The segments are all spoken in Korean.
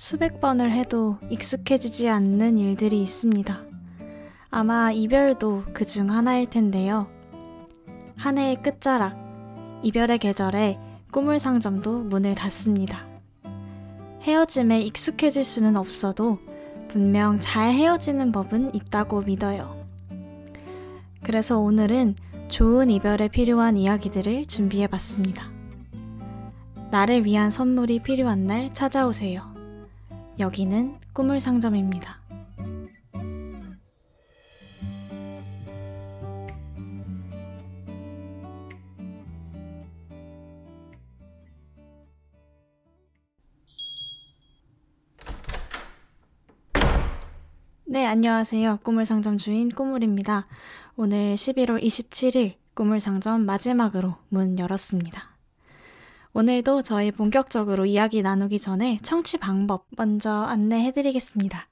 수백 번을 해도 익숙해지지 않는 일들이 있습니다. 아마 이별도 그 중 하나일 텐데요. 한 해의 끝자락, 이별의 계절에 꿈을 상점도 문을 닫습니다. 헤어짐에 익숙해질 수는 없어도 분명 잘 헤어지는 법은 있다고 믿어요. 그래서 오늘은 좋은 이별에 필요한 이야기들을 준비해 봤습니다. 나를 위한 선물이 필요한 날 찾아오세요. 여기는 꿈을 상점입니다. 네, 안녕하세요. 꿈을 상점 주인 꾸물입니다. 오늘 11월 27일 꿈을 상점 마지막으로 문 열었습니다. 오늘도 저희 본격적으로 이야기 나누기 전에 청취 방법 먼저 안내해 드리겠습니다.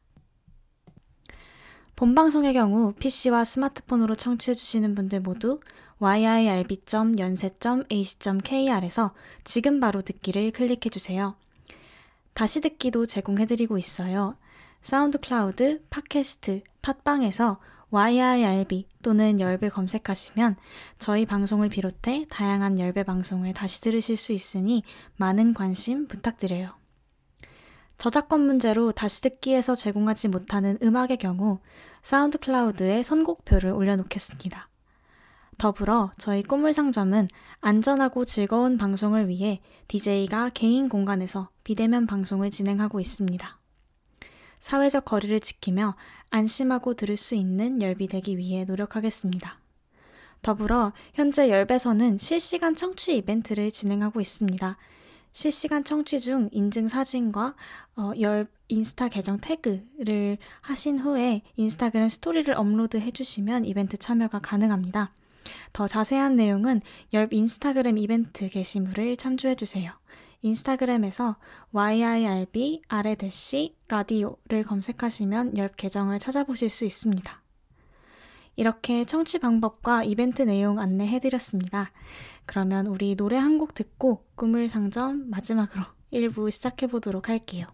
본방송의 경우 PC와 스마트폰으로 청취해 주시는 분들 모두 yirb.yonsei.ac.kr에서 지금 바로 듣기를 클릭해 주세요. 다시 듣기도 제공해 드리고 있어요. SoundCloud, 팟캐스트, 팟빵에서 YIRB 또는 열비 검색하시면 저희 방송을 비롯해 다양한 열배 방송을 다시 들으실 수 있으니 많은 관심 부탁드려요. 저작권 문제로 다시 듣기에서 제공하지 못하는 음악의 경우 사운드 클라우드에 선곡표를 올려놓겠습니다. 더불어 저희 꿈을 상점은 안전하고 즐거운 방송을 위해 DJ가 개인 공간에서 비대면 방송을 진행하고 있습니다. 사회적 거리를 지키며 안심하고 들을 수 있는 열비 되기 위해 노력하겠습니다. 더불어 현재 열비에서는 실시간 청취 이벤트를 진행하고 있습니다. 실시간 청취 중 인증 사진과 어, 열 인스타 계정 태그를 하신 후에 인스타그램 스토리를 업로드 해주시면 이벤트 참여가 가능합니다. 더 자세한 내용은 열 인스타그램 이벤트 게시물을 참조해주세요. 인스타그램에서 YIRB 아래 대시 라디오를 검색하시면 열 계정을 찾아보실 수 있습니다. 이렇게 청취 방법과 이벤트 내용 안내해드렸습니다. 그러면 우리 노래 한 곡 듣고 꿈을 상점 마지막으로 1부 시작해보도록 할게요.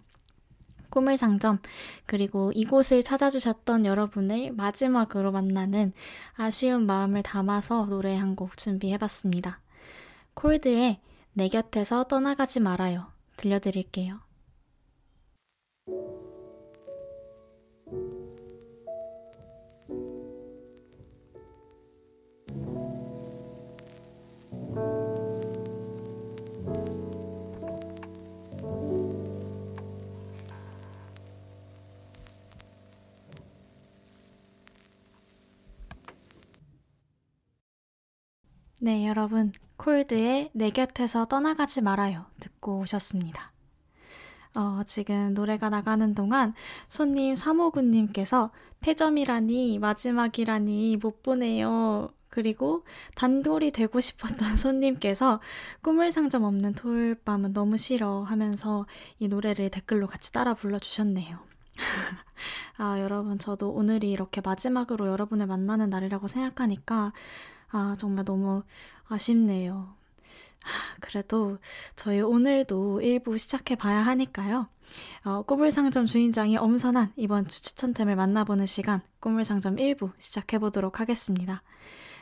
꿈을 상점, 그리고 이곳을 찾아주셨던 여러분을 마지막으로 만나는 아쉬운 마음을 담아서 노래 한 곡 준비해봤습니다. 콜드의 내 곁에서 떠나가지 말아요. 들려드릴게요. 네, 여러분. 콜드의 내 곁에서 떠나가지 말아요. 듣고 오셨습니다. 어, 지금 노래가 나가는 동안 손님 3호군님께서 폐점이라니, 마지막이라니, 못 보내요. 그리고 단돌이 되고 싶었던 손님께서 꿈을 상점 없는 토요일 밤은 너무 싫어 하면서 이 노래를 댓글로 같이 따라 불러주셨네요. 아, 여러분, 저도 오늘이 이렇게 마지막으로 여러분을 만나는 날이라고 생각하니까 아, 정말 너무 아쉽네요. 아, 그래도 저희 오늘도 일부 시작해 봐야 하니까요. 어, 꾸물상점 주인장이 엄선한 이번 주 추천템을 만나보는 시간, 꾸물상점 1부 시작해 보도록 하겠습니다.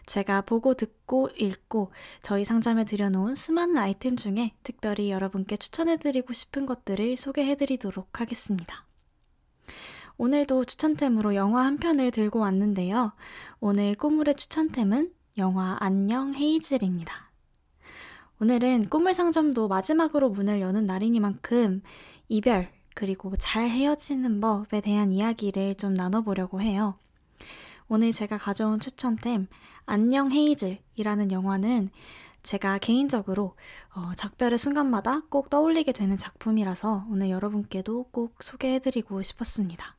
제가 보고 듣고 읽고 저희 상점에 들여놓은 수많은 아이템 중에 특별히 여러분께 추천해드리고 싶은 것들을 소개해드리도록 하겠습니다. 오늘도 추천템으로 영화 한 편을 들고 왔는데요. 오늘 꾸물의 추천템은 영화 안녕 헤이즐입니다. 오늘은 꿈을 상점도 마지막으로 문을 여는 날이니만큼 이별, 그리고 잘 헤어지는 법에 대한 이야기를 좀 나눠보려고 해요. 오늘 제가 가져온 추천템, 안녕 헤이즐이라는 영화는 제가 개인적으로 어, 작별의 순간마다 꼭 떠올리게 되는 작품이라서 오늘 여러분께도 꼭 소개해드리고 싶었습니다.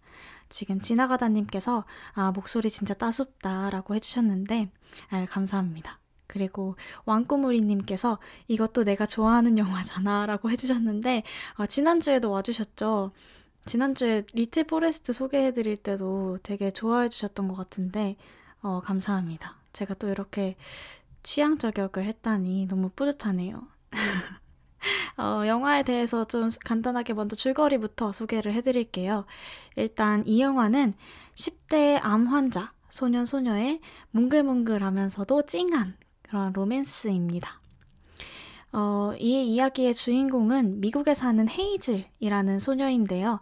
지금 지나가다님께서 아, 목소리 진짜 따숩다라고 해주셨는데, 아, 감사합니다. 그리고 왕꾸무리님께서 이것도 내가 좋아하는 영화잖아 라고 해주셨는데, 아, 지난주에도 와주셨죠. 지난주에 리틀 포레스트 소개해드릴 때도 되게 좋아해 주셨던 것 같은데, 어, 감사합니다. 제가 또 이렇게 취향 저격을 했다니 너무 뿌듯하네요. 어, 영화에 대해서 좀 간단하게 먼저 줄거리부터 소개를 해드릴게요. 일단 이 영화는 10대 암 환자, 소년, 소녀의 몽글몽글하면서도 찡한 그런 로맨스입니다. 어, 이 이야기의 주인공은 미국에 사는 헤이즐이라는 소녀인데요.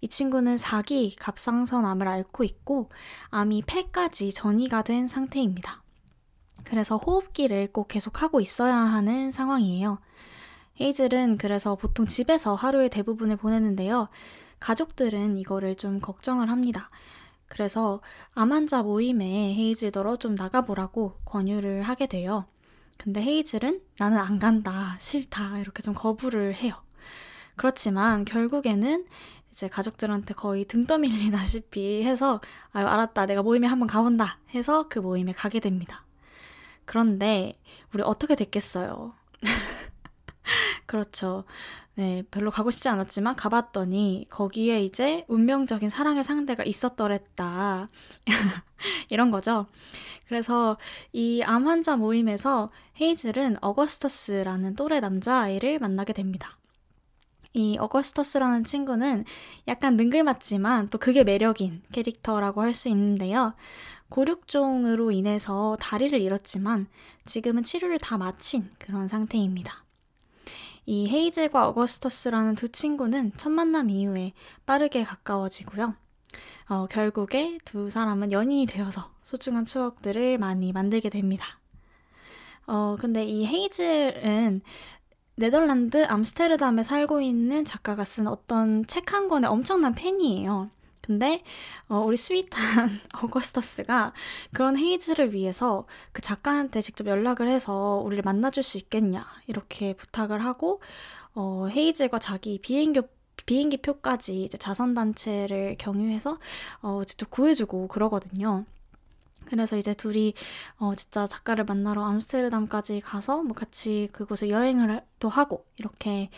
이 친구는 4기 갑상선 암을 앓고 있고 암이 폐까지 전이가 된 상태입니다. 그래서 호흡기를 꼭 계속하고 있어야 하는 상황이에요. 헤이즐은 그래서 보통 집에서 하루의 대부분을 보내는데요. 가족들은 이거를 좀 걱정을 합니다. 그래서 암 환자 모임에 헤이즐더러 좀 나가보라고 권유를 하게 돼요. 근데 헤이즐은 나는 안 간다, 싫다, 이렇게 좀 거부를 해요. 그렇지만 결국에는 이제 가족들한테 거의 등 떠밀리다시피 해서, 아유, 알았다, 내가 모임에 한번 가본다 해서 그 모임에 가게 됩니다. 그런데 우리 어떻게 됐겠어요? 그렇죠. 네, 별로 가고 싶지 않았지만 가봤더니 거기에 이제 운명적인 사랑의 상대가 있었더랬다. 이런 거죠. 그래서 이 암 환자 모임에서 헤이즐은 어거스터스라는 또래 남자아이를 만나게 됩니다. 이 어거스터스라는 친구는 약간 능글맞지만 또 그게 매력인 캐릭터라고 할 수 있는데요. 고륙종으로 인해서 다리를 잃었지만 지금은 치료를 다 마친 그런 상태입니다. 이 헤이즐과 어거스터스라는 두 친구는 첫 만남 이후에 빠르게 가까워지고요. 어, 결국에 두 사람은 연인이 되어서 소중한 추억들을 많이 만들게 됩니다. 어, 근데 이 헤이즐은 네덜란드 암스테르담에 살고 있는 작가가 쓴 어떤 책 한 권의 엄청난 팬이에요. 근데 어, 우리 sweet한 어거스터스가 그런 헤이즐을 위해서 그 작가한테 직접 연락을 해서 우리를 만나줄 수 있겠냐 이렇게 부탁을 하고 어, 헤이즐과 자기 비행기 비행기 표까지 이제 자선 단체를 경유해서 어, 직접 구해주고 그러거든요. 그래서 이제 둘이 어 진짜 작가를 만나러 암스테르담까지 가서 뭐 같이 그곳을 여행을 또 하고 이렇게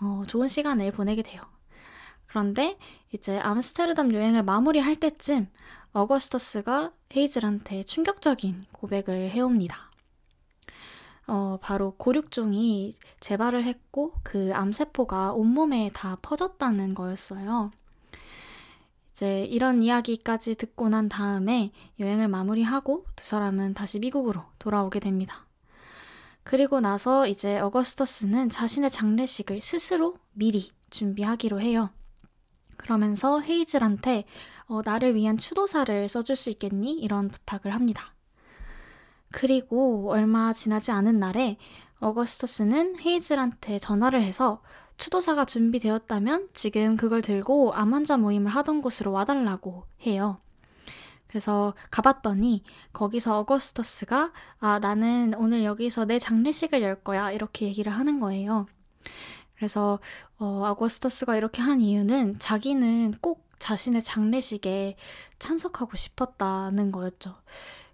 어 좋은 시간을 보내게 돼요. 그런데 이제 암스테르담 여행을 마무리할 때쯤 어거스터스가 헤이즐한테 충격적인 고백을 해옵니다. 어, 바로 고륙종이 재발을 했고 그 암세포가 온몸에 다 퍼졌다는 거였어요. 이제 이런 이야기까지 듣고 난 다음에 여행을 마무리하고 두 사람은 다시 미국으로 돌아오게 됩니다. 그리고 나서 이제 어거스터스는 자신의 장례식을 스스로 미리 준비하기로 해요. 그러면서 헤이즐한테 어, 나를 위한 추도사를 써줄 수 있겠니? 이런 부탁을 합니다. 그리고 얼마 지나지 않은 날에 어거스터스는 헤이즐한테 전화를 해서 추도사가 준비되었다면 지금 그걸 들고 암 환자 모임을 하던 곳으로 와달라고 해요. 그래서 가봤더니 거기서 어거스터스가 아 나는 오늘 여기서 내 장례식을 열 거야 이렇게 얘기를 하는 거예요. 그래서 어, 아거스터스가 이렇게 한 이유는 자기는 꼭 자신의 장례식에 참석하고 싶었다는 거였죠.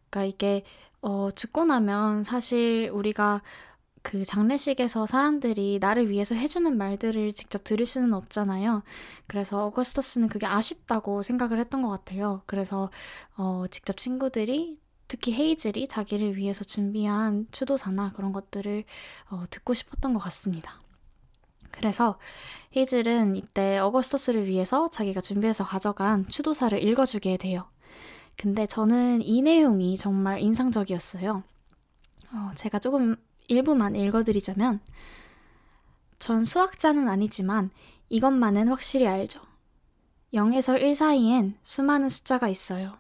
그러니까 이게 어, 죽고 나면 사실 우리가 그 장례식에서 사람들이 나를 위해서 해주는 말들을 직접 들을 수는 없잖아요. 그래서 어거스터스는 그게 아쉽다고 생각을 했던 것 같아요. 그래서 어, 직접 친구들이 특히 헤이즐이 자기를 위해서 준비한 추도사나 그런 것들을 어, 듣고 싶었던 것 같습니다. 그래서 헤이즐은 이때 어거스터스를 위해서 자기가 준비해서 가져간 추도사를 읽어주게 돼요. 근데 저는 이 내용이 정말 인상적이었어요. 어, 제가 조금 일부만 읽어드리자면, 전 수학자는 아니지만 이것만은 확실히 알죠. 0에서 1 사이엔 수많은 숫자가 있어요.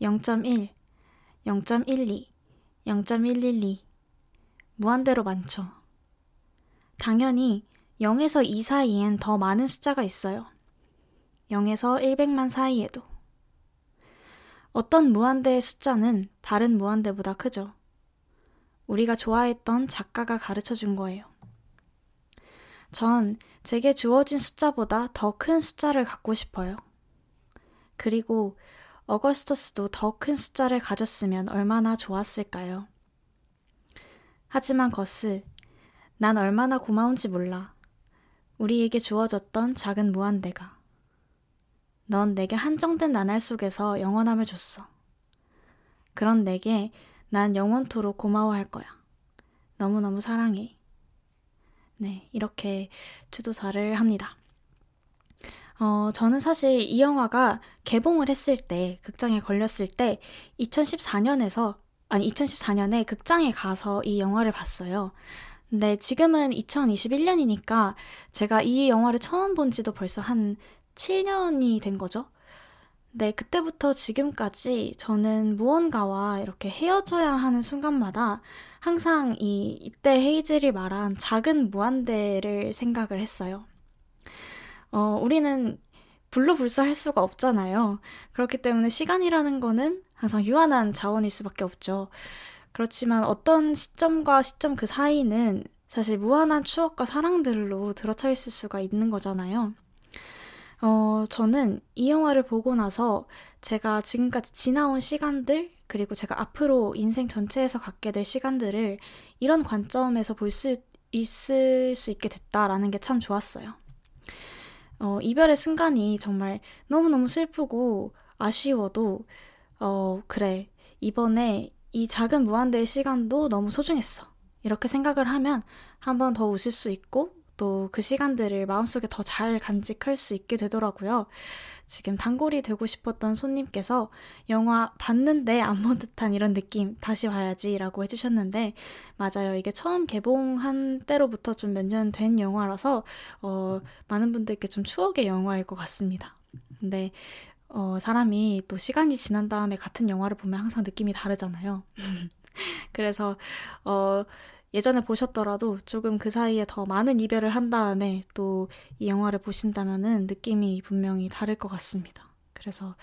0.1, 0.12, 0.112. 무한대로 많죠. 당연히 0에서 2 사이엔 더 많은 숫자가 있어요. 0에서 100만 사이에도. 어떤 무한대의 숫자는 다른 무한대보다 크죠. 우리가 좋아했던 작가가 가르쳐 준 거예요. 전 제게 주어진 숫자보다 더 큰 숫자를 갖고 싶어요. 그리고 어거스터스도 더 큰 숫자를 가졌으면 얼마나 좋았을까요? 하지만 거스, 난 얼마나 고마운지 몰라. 우리에게 주어졌던 작은 무한대가. 넌 내게 한정된 나날 속에서 영원함을 줬어. 그런 내게 난 영원토록 고마워할 거야. 너무너무 사랑해. 네, 이렇게 추도사를 합니다. 어, 저는 사실 이 영화가 개봉을 했을 때, 극장에 걸렸을 때, 2014년에서, 아니, 2014년에 극장에 가서 이 영화를 봤어요. 근데 지금은 2021년이니까 제가 이 영화를 처음 본 지도 벌써 한 7년이 된 거죠. 네, 그때부터 지금까지 저는 무언가와 이렇게 헤어져야 하는 순간마다 항상 이, 이때 헤이즐이 말한 작은 무한대를 생각을 했어요. 어, 우리는 불로불사할 수가 없잖아요. 그렇기 때문에 시간이라는 거는 항상 유한한 자원일 수밖에 없죠. 그렇지만 어떤 시점과 시점 그 사이는 사실 무한한 추억과 사랑들로 들어차 있을 수가 있는 거잖아요. 어, 저는 이 영화를 보고 나서 제가 지금까지 지나온 시간들, 그리고 제가 앞으로 인생 전체에서 갖게 될 시간들을 이런 관점에서 볼 수 있을 수 있게 됐다라는 게 참 좋았어요. 어, 이별의 순간이 정말 너무너무 슬프고 아쉬워도, 어, 그래. 이번에 이 작은 무한대의 시간도 너무 소중했어. 이렇게 생각을 하면 한 번 더 웃을 수 있고 또 그 시간들을 마음속에 더 잘 간직할 수 있게 되더라고요. 지금 단골이 되고 싶었던 손님께서 영화 봤는데 안 본 듯한 이런 느낌 다시 봐야지라고 해주셨는데 맞아요. 이게 처음 개봉한 때로부터 좀 몇 년 된 영화라서 어, 많은 분들께 좀 추억의 영화일 것 같습니다. 근데 어, 사람이 또 시간이 지난 다음에 같은 영화를 보면 항상 느낌이 다르잖아요. 그래서, 어, 예전에 보셨더라도 조금 그 사이에 더 많은 이별을 한 다음에 또 이 영화를 보신다면은 느낌이 분명히 다를 것 같습니다. 그래서,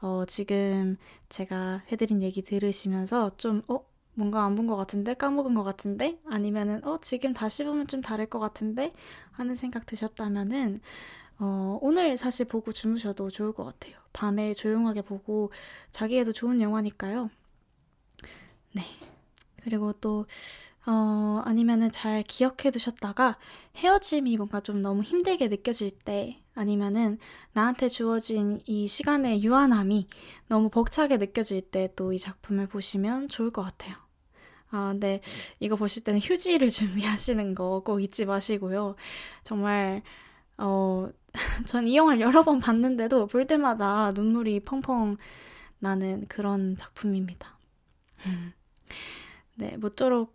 어, 지금 제가 해드린 얘기 들으시면서 좀, 어? 뭔가 안 본 것 같은데? 까먹은 것 같은데? 아니면은, 어, 지금 다시 보면 좀 다를 것 같은데? 하는 생각 드셨다면은, 어, 오늘 사실 보고 주무셔도 좋을 것 같아요. 밤에 조용하게 보고 자기에도 좋은 영화니까요. 네. 그리고 또, 어, 아니면은 잘 기억해 두셨다가 헤어짐이 뭔가 좀 너무 힘들게 느껴질 때, 아니면은 나한테 주어진 이 시간의 유한함이 너무 벅차게 느껴질 때 또 이 작품을 보시면 좋을 것 같아요. 아, 근데 이거 보실 때는 휴지를 준비하시는 거 꼭 잊지 마시고요. 정말, 어, 전 이 영화를 여러 번 봤는데도 볼 때마다 눈물이 펑펑 나는 그런 작품입니다. 네, 모쪼록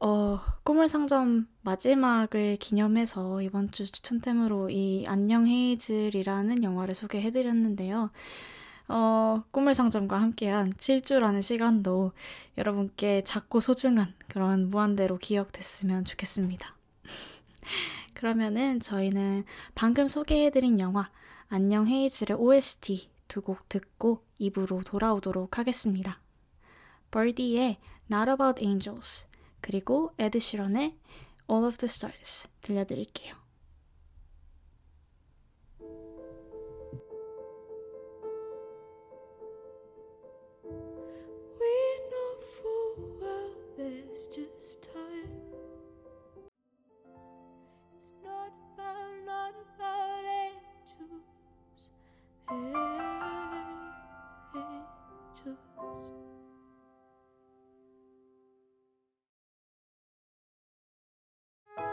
어, 꿈을 상점 마지막을 기념해서 이번 주 추천템으로 이 안녕 헤이즐이라는 영화를 소개해드렸는데요. 어, 꿈을 상점과 함께한 7주라는 시간도 여러분께 작고 소중한 그런 무한대로 기억됐으면 좋겠습니다. 그러면은 저희는 방금 소개해드린 영화 안녕 헤이즐의 OST 두 곡 듣고 입으로 돌아오도록 하겠습니다. 벌디의 Not About Angels 그리고 에드 시런의 All of the Stars 들려드릴게요.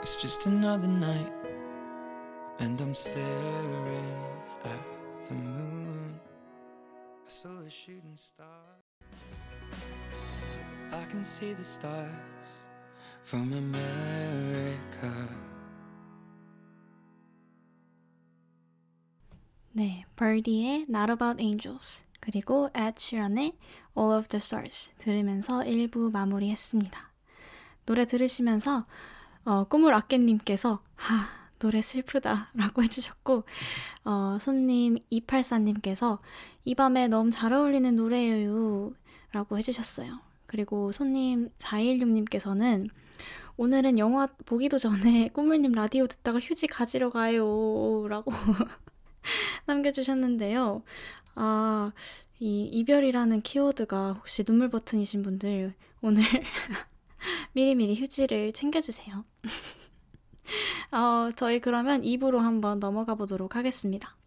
It's just another night, and I'm staring at the moon. I saw a shooting star. I can see the stars from America. 네, 벌디의 Not About Angels 그리고 Ed Sheeran의 All of the Stars 들으면서 1부 마무리했습니다. 노래 들으시면서 어, 꿈을 아깨님께서 하 노래 슬프다 라고 해주셨고 어, 손님 284님께서 이 밤에 너무 잘 어울리는 노래예요 라고 해주셨어요. 그리고 손님 416님께서는 오늘은 영화 보기도 전에 꾸물님 라디오 듣다가 휴지 가지러 가요 라고 남겨주셨는데요. 아, 이 이별이라는 키워드가 혹시 눈물 버튼이신 분들 오늘 미리미리 휴지를 챙겨주세요. 어, 저희 그러면 2부로 한번 넘어가 보도록 하겠습니다.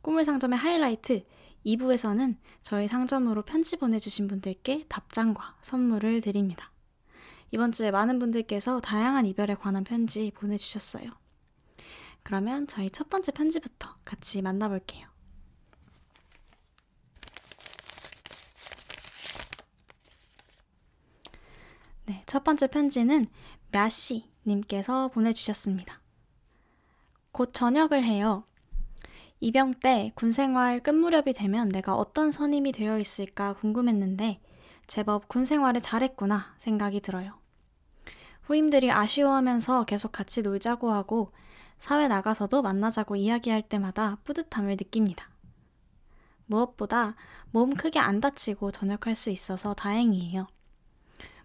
꿈을 상점의 하이라이트 2부에서는 저희 상점으로 편지 보내주신 분들께 답장과 선물을 드립니다. 이번 주에 많은 분들께서 다양한 이별에 관한 편지 보내주셨어요. 그러면 저희 첫 번째 편지부터 같이 만나볼게요. 네, 첫 번째 편지는 мя씨님께서 보내주셨습니다. 곧 전역을 해요. 입영 때 군 생활 끝 무렵이 되면 내가 어떤 선임이 되어 있을까 궁금했는데 제법 군 생활을 잘했구나 생각이 들어요. 후임들이 아쉬워하면서 계속 같이 놀자고 하고 사회 나가서도 만나자고 이야기할 때마다 뿌듯함을 느낍니다. 무엇보다 몸 크게 안 다치고 전역할 수 있어서 다행이에요.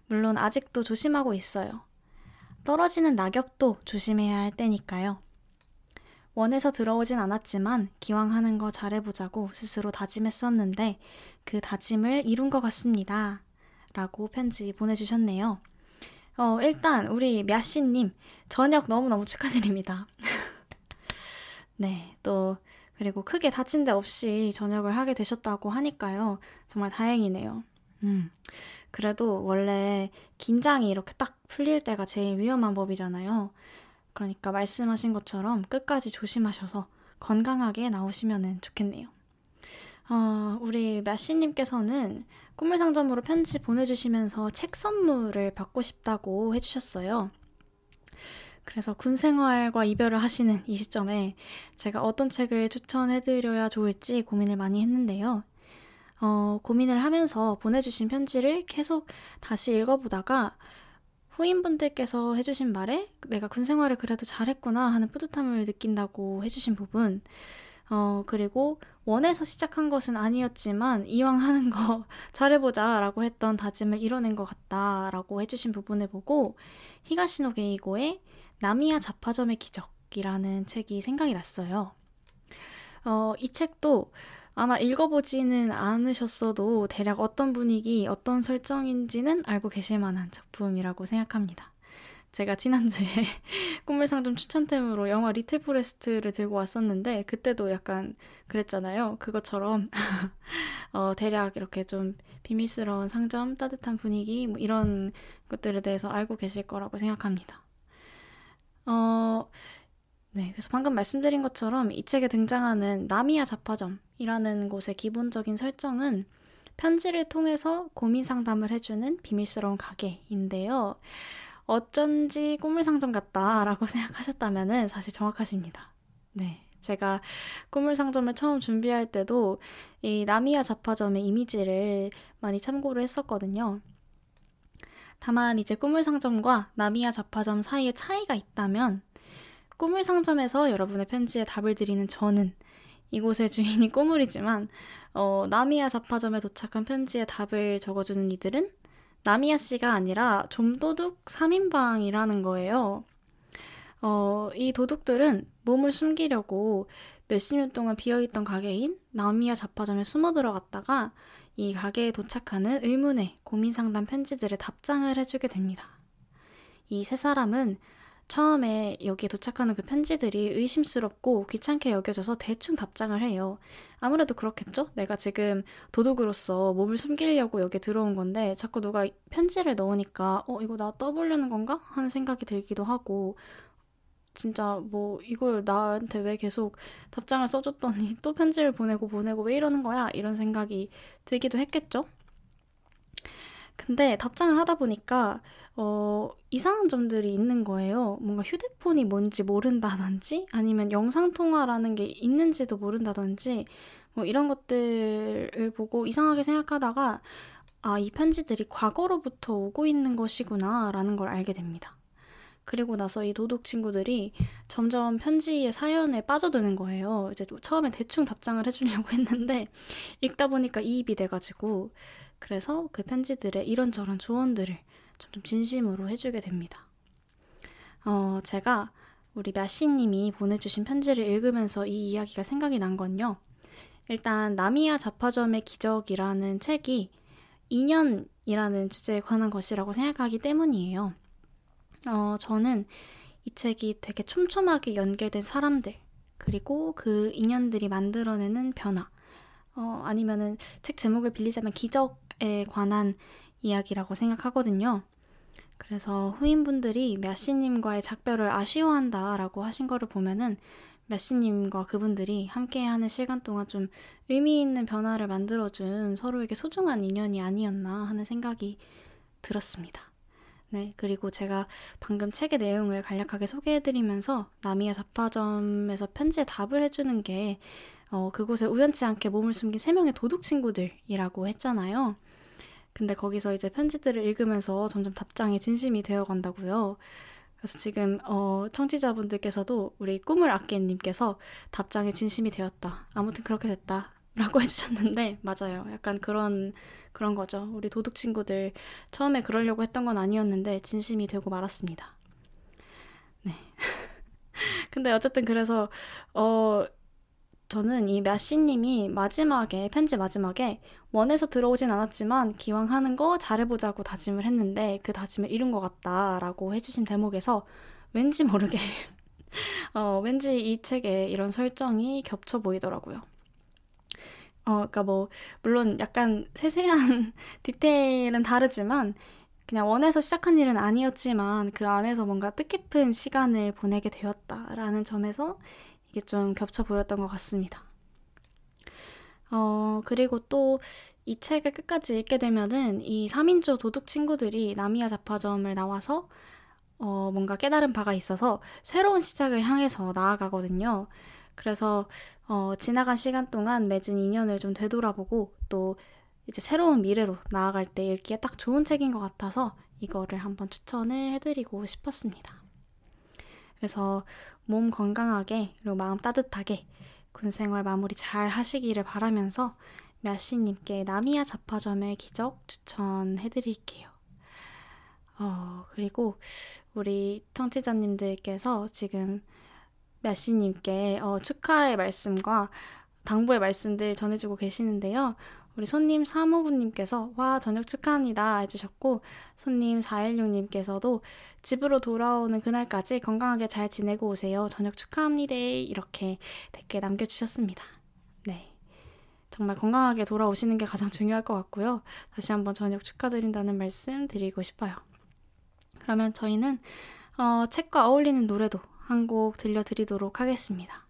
물론 아직도 조심하고 있어요. 떨어지는 낙엽도 조심해야 할 때니까요. 원해서 들어오진 않았지만 기왕 하는 거 잘해보자고 스스로 다짐했었는데 그 다짐을 이룬 것 같습니다. 라고 편지 보내주셨네요. 어, 일단 우리 мя씨님 저녁 너무너무 축하드립니다. 네, 또 그리고 크게 다친 데 없이 전역을 하게 되셨다고 하니까요. 정말 다행이네요. 음. 그래도 원래 긴장이 이렇게 딱 풀릴 때가 제일 위험한 법이잖아요. 그러니까 말씀하신 것처럼 끝까지 조심하셔서 건강하게 나오시면 좋겠네요. 어, 우리 мя씨님께서는 꿈물 상점으로 편지 보내주시면서 책 선물을 받고 싶다고 해주셨어요. 그래서 군 생활과 이별을 하시는 이 시점에 제가 어떤 책을 추천해드려야 좋을지 고민을 많이 했는데요. 어, 고민을 하면서 보내주신 편지를 계속 다시 읽어보다가 후임분들께서 해주신 말에 내가 군 생활을 그래도 잘했구나 하는 뿌듯함을 느낀다고 해주신 부분, 어, 그리고 원해서 시작한 것은 아니었지만 이왕 하는 거 잘해보자 라고 했던 다짐을 이뤄낸 것 같다 라고 해주신 부분을 보고 히가시노 게이고의 나미야 잡화점의 기적이라는 책이 생각이 났어요. 어, 이 책도 아마 읽어보지는 않으셨어도 대략 어떤 분위기, 어떤 설정인지는 알고 계실 만한 작품이라고 생각합니다. 제가 지난주에 꿈물상점 추천템으로 영화 리틀 포레스트를 들고 왔었는데 그때도 약간 그랬잖아요. 그것처럼 어, 대략 이렇게 좀 비밀스러운 상점, 따뜻한 분위기 뭐 이런 것들에 대해서 알고 계실 거라고 생각합니다. 어, 네, 그래서 방금 말씀드린 것처럼 이 책에 등장하는 나미야 자파점이라는 곳의 기본적인 설정은 편지를 통해서 고민 상담을 해주는 비밀스러운 가게인데요. 어쩐지 꿈물 상점 같다라고 생각하셨다면 사실 정확하십니다. 네. 제가 꿈물 상점을 처음 준비할 때도 이 나미야 자파점의 이미지를 많이 참고를 했었거든요. 다만 이제 꿈물 상점과 나미야 자파점 사이에 차이가 있다면 꿈물 상점에서 여러분의 편지에 답을 드리는 저는 이곳의 주인이 꼬물이지만 어, 나미야 잡화점에 도착한 편지에 답을 적어주는 이들은 나미야 씨가 아니라 좀도둑 3인방이라는 거예요. 어, 이 도둑들은 몸을 숨기려고 몇십 년 동안 비어있던 가게인 나미야 잡화점에 숨어 들어갔다가 이 가게에 도착하는 의문의 고민 상담 편지들의 답장을 해주게 됩니다. 이 세 사람은 처음에 여기에 도착하는 그 편지들이 의심스럽고 귀찮게 여겨져서 대충 답장을 해요. 아무래도 그렇겠죠? 내가 지금 도둑으로서 몸을 숨기려고 여기에 들어온 건데 자꾸 누가 편지를 넣으니까 어, 이거 나 떠보려는 건가? 하는 생각이 들기도 하고 진짜 뭐 이걸 나한테 왜 계속 답장을 써줬더니 또 편지를 보내고 보내고 왜 이러는 거야? 이런 생각이 들기도 했겠죠? 근데 답장을 하다 보니까 어, 이상한 점들이 있는 거예요. 뭔가 휴대폰이 뭔지 모른다든지 아니면 영상통화라는 게 있는지도 모른다든지 뭐 이런 것들을 보고 이상하게 생각하다가 아, 이 편지들이 과거로부터 오고 있는 것이구나 라는 걸 알게 됩니다. 그리고 나서 이 도둑 친구들이 점점 편지의 사연에 빠져드는 거예요. 이제 처음에 대충 답장을 해주려고 했는데 읽다 보니까 이입이 돼가지고 그래서 그 편지들의 이런저런 조언들을 점점 진심으로 해주게 됩니다. 어, 제가 우리 мя씨님이 보내주신 편지를 읽으면서 이 이야기가 생각이 난 건요. 일단 나미야 자파점의 기적이라는 책이 인연이라는 주제에 관한 것이라고 생각하기 때문이에요. 어, 저는 이 책이 되게 촘촘하게 연결된 사람들, 그리고 그 인연들이 만들어내는 변화, 어, 아니면은 책 제목을 빌리자면 기적 에 관한 이야기라고 생각하거든요. 그래서 후임분들이 며씨님과의 작별을 아쉬워한다라고 하신 거를 보면은 며씨님과 그분들이 함께하는 시간 동안 좀 의미 있는 변화를 만들어준 서로에게 소중한 인연이 아니었나 하는 생각이 들었습니다. 네, 그리고 제가 방금 책의 내용을 간략하게 소개해드리면서 남이의 잡화점에서 편지에 답을 해주는 게 어, 그곳에 우연치 않게 몸을 숨긴 세 명의 도둑 친구들이라고 했잖아요. 근데 거기서 이제 편지들을 읽으면서 점점 답장에 진심이 되어 간다고요. 그래서 지금 어, 청취자분들께서도 우리 꿈을 아끼님께서 답장에 진심이 되었다. 아무튼 그렇게 됐다. 라고 해주셨는데 맞아요. 약간 그런 그런 거죠. 우리 도둑 친구들 처음에 그러려고 했던 건 아니었는데 진심이 되고 말았습니다. 네. 근데 어쨌든 그래서 어 저는 이 мя씨님이 마지막에 편지 마지막에 원에서 들어오진 않았지만 기왕 하는 거 잘해보자고 다짐을 했는데 그 다짐을 이룬 것 같다라고 해주신 대목에서 왠지 모르게 어, 왠지 이 책에 이런 설정이 겹쳐 보이더라고요. 어, 그러니까 뭐 물론 약간 세세한 디테일은 다르지만 그냥 원해서 시작한 일은 아니었지만 그 안에서 뭔가 뜻깊은 시간을 보내게 되었다라는 점에서 이게 좀 겹쳐 보였던 것 같습니다. 어, 그리고 또 이 책을 끝까지 읽게 되면은 이 3인조 도둑 친구들이 나미야 잡화점을 나와서 어, 뭔가 깨달은 바가 있어서 새로운 시작을 향해서 나아가거든요. 그래서 어, 지나간 시간 동안 맺은 인연을 좀 되돌아보고 또 이제 새로운 미래로 나아갈 때 읽기에 딱 좋은 책인 것 같아서 이거를 한번 추천을 해드리고 싶었습니다. 그래서 몸 건강하게 그리고 마음 따뜻하게 군 생활 마무리 잘 하시기를 바라면서 며시님께 나미야 잡화점의 기적 추천해드릴게요. 어, 그리고 우리 청취자님들께서 지금 며시님께 어, 축하의 말씀과 당부의 말씀들 전해주고 계시는데요. 우리 손님 3호분님께서 와 저녁 축하합니다 해주셨고 손님 416님께서도 집으로 돌아오는 그날까지 건강하게 잘 지내고 오세요. 저녁 축하합니다. 이렇게 댓글 남겨주셨습니다. 네. 정말 건강하게 돌아오시는 게 가장 중요할 것 같고요. 다시 한번 저녁 축하드린다는 말씀 드리고 싶어요. 그러면 저희는 어, 책과 어울리는 노래도 한 곡 들려드리도록 하겠습니다.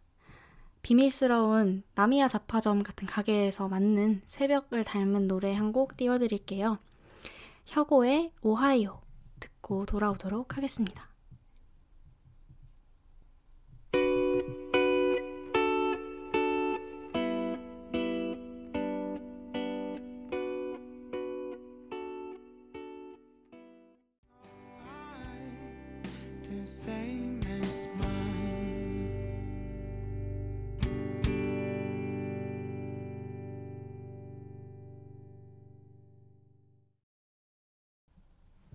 비밀스러운 나미야 잡화점 같은 가게에서 맞는 새벽을 닮은 노래 한 곡 띄워드릴게요. 혁오의 오하이오 듣고 돌아오도록 하겠습니다.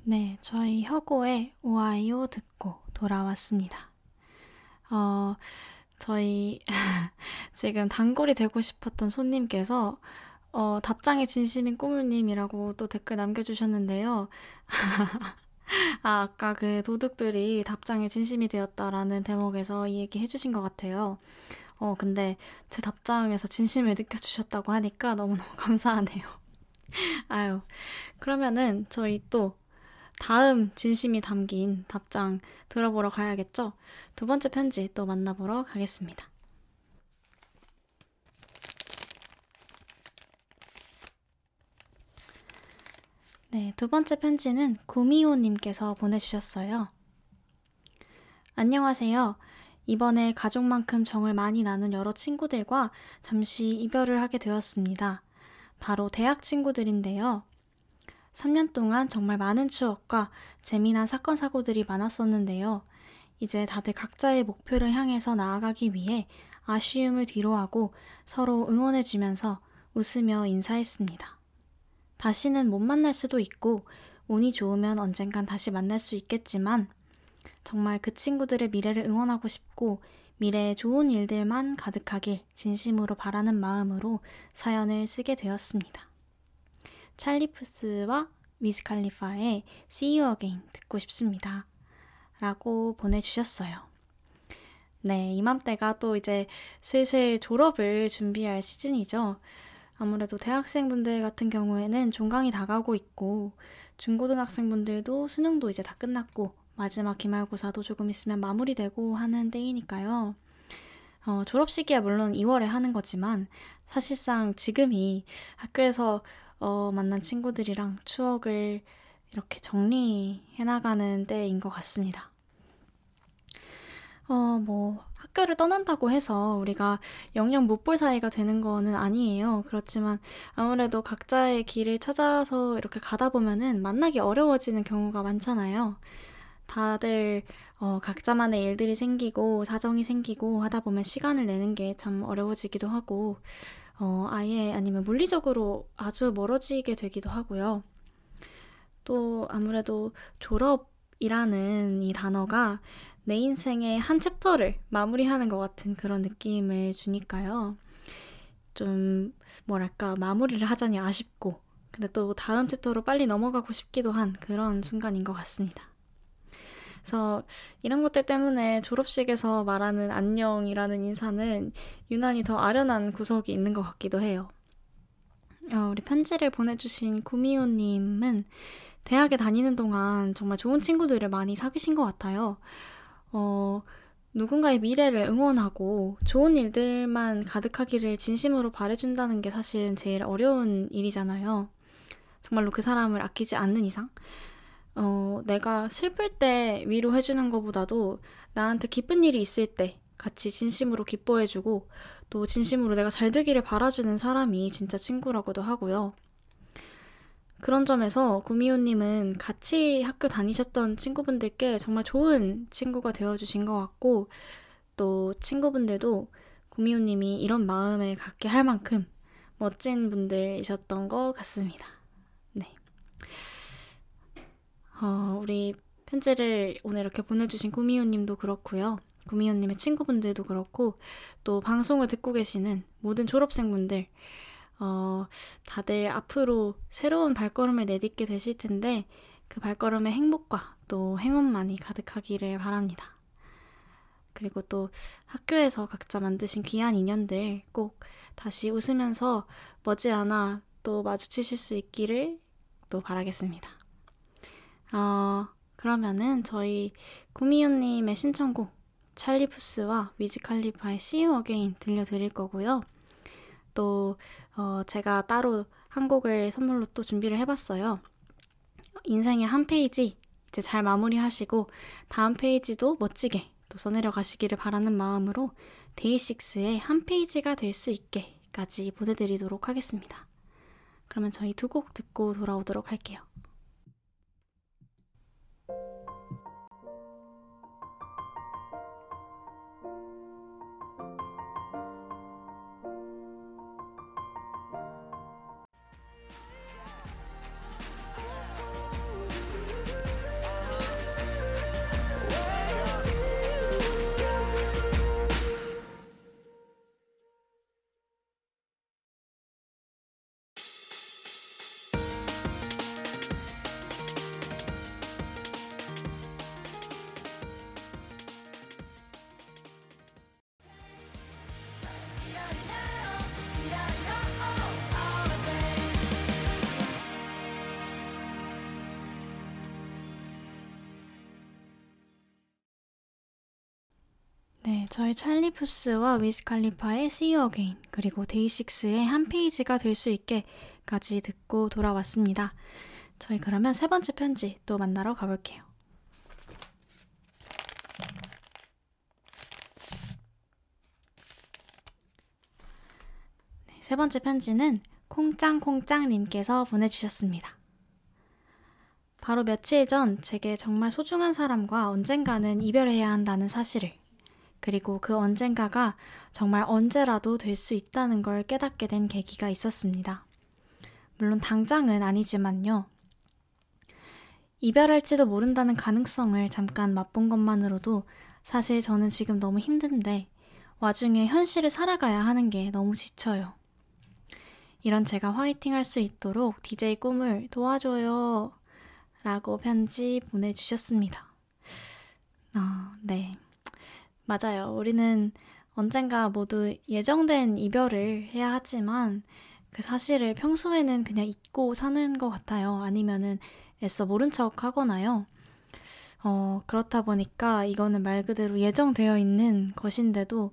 네, 저희 혁오의 오아이오 듣고 돌아왔습니다. 어, 저희 지금 단골이 되고 싶었던 손님께서 어, 답장의 진심인 꾸물님이라고 또 댓글 남겨주셨는데요. 아, 아까 그 도둑들이 답장의 진심이 되었다라는 대목에서 이 얘기 해주신 것 같아요. 어, 근데 제 답장에서 진심을 느껴주셨다고 하니까 너무너무 감사하네요. 아유, 그러면은 저희 또 다음 진심이 담긴 답장 들어보러 가야겠죠? 두 번째 편지 또 만나보러 가겠습니다. 네, 두 번째 편지는 구미호님께서 보내주셨어요. 안녕하세요. 이번에 가족만큼 정을 많이 나눈 여러 친구들과 잠시 이별을 하게 되었습니다. 바로 대학 친구들인데요. 3년 동안 정말 많은 추억과 재미난 사건, 사고들이 많았었는데요. 이제 다들 각자의 목표를 향해서 나아가기 위해 아쉬움을 뒤로하고 서로 응원해주면서 웃으며 인사했습니다. 다시는 못 만날 수도 있고, 운이 좋으면 언젠간 다시 만날 수 있겠지만, 정말 그 친구들의 미래를 응원하고 싶고, 미래에 좋은 일들만 가득하길 진심으로 바라는 마음으로 사연을 쓰게 되었습니다. 찰리 푸스와 위스 칼리파의 See You Again 듣고 싶습니다. 라고 보내주셨어요. 네, 이맘때가 또 이제 슬슬 졸업을 준비할 시즌이죠. 아무래도 대학생분들 같은 경우에는 종강이 다가오고 있고, 중고등학생분들도 수능도 이제 다 끝났고 마지막 기말고사도 조금 있으면 마무리되고 하는 때이니까요. 어, 졸업식이야 물론 2월에 하는 거지만 사실상 지금이 학교에서 어, 만난 친구들이랑 추억을 이렇게 정리해 나가는 때인 것 같습니다. 어, 뭐, 학교를 떠난다고 해서 우리가 영영 못 볼 사이가 되는 거는 아니에요. 그렇지만 아무래도 각자의 길을 찾아서 이렇게 가다 보면은 만나기 어려워지는 경우가 많잖아요. 다들 어, 각자만의 일들이 생기고 사정이 생기고 하다 보면 시간을 내는 게 참 어려워지기도 하고 어, 아예 아니면 물리적으로 아주 멀어지게 되기도 하고요. 또 아무래도 졸업이라는 이 단어가 내 인생의 한 챕터를 마무리하는 것 같은 그런 느낌을 주니까요. 좀, 뭐랄까, 마무리를 하자니 아쉽고, 근데 또 다음 챕터로 빨리 넘어가고 싶기도 한 그런 순간인 것 같습니다. 그래서 이런 것들 때문에 졸업식에서 말하는 안녕이라는 인사는 유난히 더 아련한 구석이 있는 것 같기도 해요. 어, 우리 편지를 보내주신 구미호님은 대학에 다니는 동안 정말 좋은 친구들을 많이 사귀신 것 같아요. 어, 누군가의 미래를 응원하고 좋은 일들만 가득하기를 진심으로 바래준다는 게 사실은 제일 어려운 일이잖아요. 정말로 그 사람을 아끼지 않는 이상. 어, 내가 슬플 때 위로해주는 것보다도 나한테 기쁜 일이 있을 때 같이 진심으로 기뻐해주고 또 진심으로 내가 잘 되기를 바라주는 사람이 진짜 친구라고도 하고요. 그런 점에서 구미호님은 같이 학교 다니셨던 친구분들께 정말 좋은 친구가 되어주신 것 같고, 또 친구분들도 구미호님이 이런 마음을 갖게 할 만큼 멋진 분들이셨던 것 같습니다. 네. 어, 우리 편지를 오늘 이렇게 보내주신 구미호님도 그렇고요. 구미호님의 친구분들도 그렇고, 또 방송을 듣고 계시는 모든 졸업생분들, 어, 다들 앞으로 새로운 발걸음을 내딛게 되실 텐데 그 발걸음의 행복과 또 행운만이 가득하기를 바랍니다. 그리고 또 학교에서 각자 만드신 귀한 인연들 꼭 다시 웃으면서 머지않아 또 마주치실 수 있기를 또 바라겠습니다. 어, 그러면은 저희 구미호님의 신청곡 찰리 푸스와 위즈 칼리파의 See You Again 들려드릴 거고요. 또 어, 제가 따로 한 곡을 선물로 또 준비를 해봤어요. 인생의 한 페이지 이제 잘 마무리하시고 다음 페이지도 멋지게 또 써내려 가시기를 바라는 마음으로 데이식스의 한 페이지가 될 수 있게까지 보내드리도록 하겠습니다. 그러면 저희 두 곡 듣고 돌아오도록 할게요. 저희 찰리 푸스와 위스칼리파의 See You Again 그리고 데이식스의 한 페이지가 될 수 있게까지 듣고 돌아왔습니다. 저희 그러면 세 번째 편지 또 만나러 가볼게요. 네, 세 번째 편지는 콩짱콩짱님께서 보내주셨습니다. 바로 며칠 전 제게 정말 소중한 사람과 언젠가는 이별해야 한다는 사실을 그리고 그 언젠가가 정말 언제라도 될 수 있다는 걸 깨닫게 된 계기가 있었습니다. 물론 당장은 아니지만요. 이별할지도 모른다는 가능성을 잠깐 맛본 것만으로도 사실 저는 지금 너무 힘든데 와중에 현실을 살아가야 하는 게 너무 지쳐요. 이런 제가 화이팅 할 수 있도록 DJ 꿈을 도와줘요. 라고 편지 보내주셨습니다. 아, 네. 맞아요. 우리는 언젠가 모두 예정된 이별을 해야 하지만 그 사실을 평소에는 그냥 잊고 사는 것 같아요. 아니면은 애써 모른 척 하거나요. 어, 그렇다 보니까 이거는 말 그대로 예정되어 있는 것인데도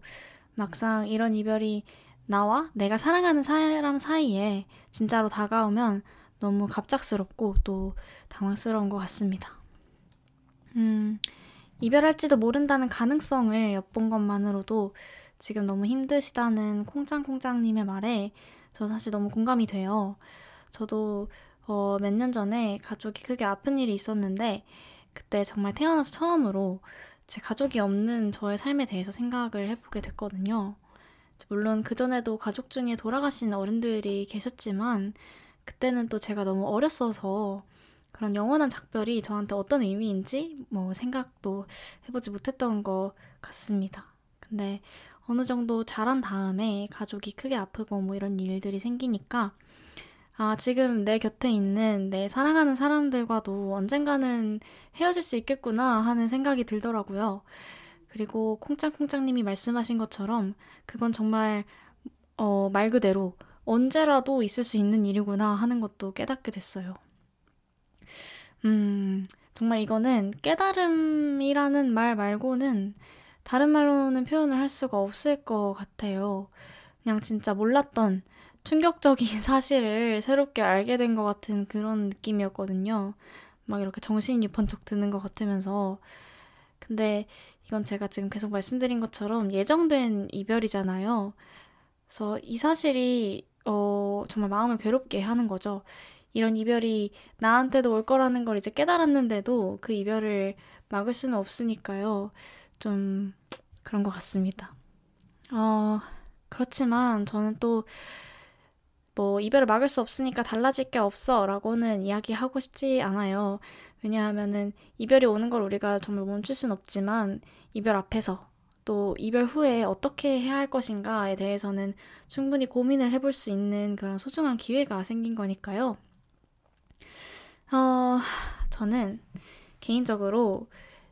막상 이런 이별이 나와 내가 사랑하는 사람 사이에 진짜로 다가오면 너무 갑작스럽고 또 당황스러운 것 같습니다. 음, 이별할지도 모른다는 가능성을 엿본 것만으로도 지금 너무 힘드시다는 콩짱콩짱님의 말에 저 사실 너무 공감이 돼요. 저도 어, 몇 년 전에 가족이 크게 아픈 일이 있었는데 그때 정말 태어나서 처음으로 제 가족이 없는 저의 삶에 대해서 생각을 해보게 됐거든요. 물론 그전에도 가족 중에 돌아가신 어른들이 계셨지만 그때는 또 제가 너무 어렸어서 그런 영원한 작별이 저한테 어떤 의미인지 뭐 생각도 해보지 못했던 것 같습니다. 근데 어느 정도 자란 다음에 가족이 크게 아프고 뭐 이런 일들이 생기니까 아, 지금 내 곁에 있는 내 사랑하는 사람들과도 언젠가는 헤어질 수 있겠구나 하는 생각이 들더라고요. 그리고 콩짱콩짱님이 말씀하신 것처럼 그건 정말 어, 말 그대로 언제라도 있을 수 있는 일이구나 하는 것도 깨닫게 됐어요. 음, 정말 이거는 깨달음이라는 말 말고는 다른 말로는 표현을 할 수가 없을 것 같아요. 그냥 진짜 몰랐던 충격적인 사실을 새롭게 알게 된 것 같은 그런 느낌이었거든요. 막 이렇게 정신이 번쩍 드는 것 같으면서. 근데 이건 제가 지금 계속 말씀드린 것처럼 예정된 이별이잖아요. 그래서 이 사실이, 어, 정말 마음을 괴롭게 하는 거죠. 이런 이별이 나한테도 올 거라는 걸 이제 깨달았는데도 그 이별을 막을 수는 없으니까요. 좀 그런 것 같습니다. 어, 그렇지만 저는 또 뭐 이별을 막을 수 없으니까 달라질 게 없어 라고는 이야기하고 싶지 않아요. 왜냐하면은 이별이 오는 걸 우리가 정말 멈출 순 없지만 이별 앞에서 또 이별 후에 어떻게 해야 할 것인가에 대해서는 충분히 고민을 해볼 수 있는 그런 소중한 기회가 생긴 거니까요. 어, 저는 개인적으로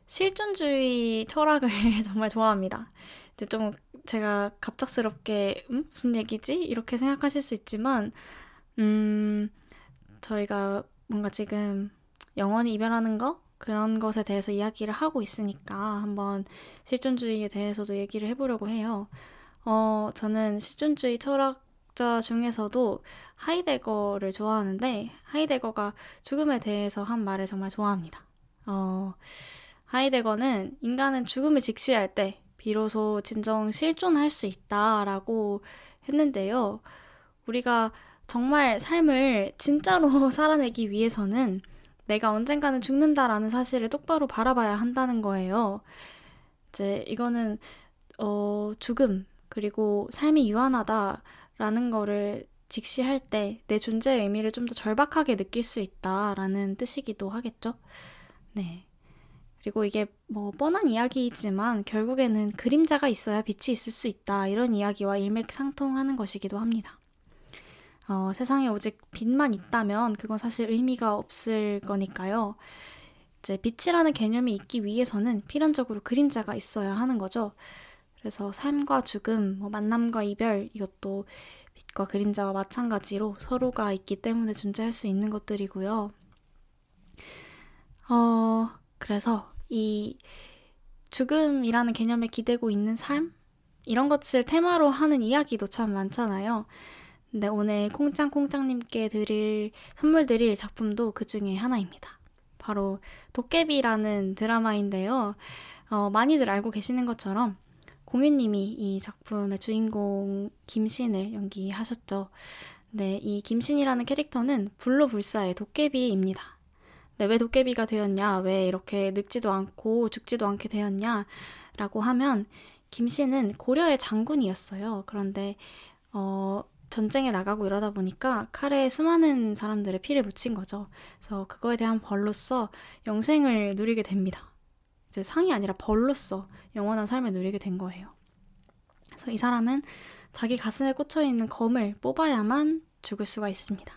실존주의 철학을 정말 좋아합니다. 이제 좀 제가 갑작스럽게 음? 무슨 얘기지? 이렇게 생각하실 수 있지만 음 저희가 뭔가 지금 영원히 이별하는 거 그런 것에 대해서 이야기를 하고 있으니까 한번 실존주의에 대해서도 얘기를 해보려고 해요. 어 저는 실존주의 철학 자 중에서도 하이데거를 좋아하는데 하이데거가 죽음에 대해서 한 말을 정말 좋아합니다. 어 하이데거는 인간은 죽음을 직시할 때 비로소 진정 실존할 수 있다라고 했는데요. 우리가 정말 삶을 진짜로 살아내기 위해서는 내가 언젠가는 죽는다라는 사실을 똑바로 바라봐야 한다는 거예요. 이제 이거는 어 죽음 그리고 삶이 유한하다 라는 거를 직시할 때 내 존재의 의미를 좀 더 절박하게 느낄 수 있다라는 뜻이기도 하겠죠. 네. 그리고 이게 뭐 뻔한 이야기이지만 결국에는 그림자가 있어야 빛이 있을 수 있다. 이런 이야기와 일맥상통하는 것이기도 합니다. 어, 세상에 오직 빛만 있다면 그건 사실 의미가 없을 거니까요. 이제 빛이라는 개념이 있기 위해서는 필연적으로 그림자가 있어야 하는 거죠. 그래서 삶과 죽음, 뭐 만남과 이별 이것도 빛과 그림자와 마찬가지로 서로가 있기 때문에 존재할 수 있는 것들이고요. 어, 그래서 이 죽음이라는 개념에 기대고 있는 삶? 이런 것을 테마로 하는 이야기도 참 많잖아요. 근데 오늘 콩짱콩짱님께 드릴, 선물 드릴 작품도 그 중에 하나입니다. 바로 도깨비라는 드라마인데요. 어, 많이들 알고 계시는 것처럼 공유님이 이 작품의 주인공 김신을 연기하셨죠. 네, 이 김신이라는 캐릭터는 불로불사의 도깨비입니다. 네, 왜 도깨비가 되었냐, 왜 이렇게 늙지도 않고 죽지도 않게 되었냐, 라고 하면, 김 씨는 고려의 장군이었어요. 그런데, 어, 전쟁에 나가고 이러다 보니까 칼에 수많은 사람들의 피를 묻힌 거죠. 그래서 그거에 대한 벌로서 영생을 누리게 됩니다. 이제 상이 아니라 벌로서 영원한 삶을 누리게 된 거예요. 그래서 이 사람은 자기 가슴에 꽂혀 있는 검을 뽑아야만 죽을 수가 있습니다.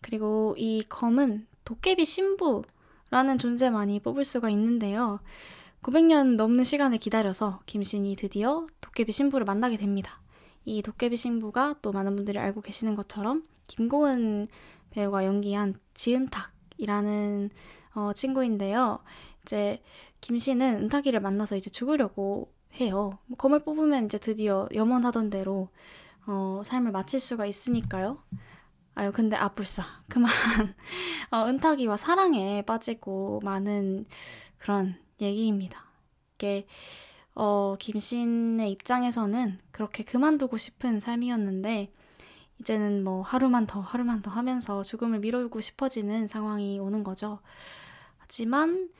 그리고 이 검은 도깨비 신부라는 존재만이 뽑을 수가 있는데요. 900년 넘는 시간을 기다려서 김신이 드디어 도깨비 신부를 만나게 됩니다. 이 도깨비 신부가 또 많은 분들이 알고 계시는 것처럼 김고은 배우가 연기한 지은탁 은탁이라는 어, 친구인데요. 이제 김 씨는 은탁이를 만나서 이제 죽으려고 해요. 검을 뽑으면 이제 드디어 염원하던 대로 어, 삶을 마칠 수가 있으니까요. 아유, 근데 아불싸. 그만. 어, 은탁이와 사랑에 빠지고 많은 그런 얘기입니다. 이게, 어, 김신의 입장에서는 그렇게 그만두고 싶은 삶이었는데, 이제는 뭐 하루만 더, 하루만 더 하면서 죽음을 미루고 싶어지는 상황이 오는 거죠. 하지만,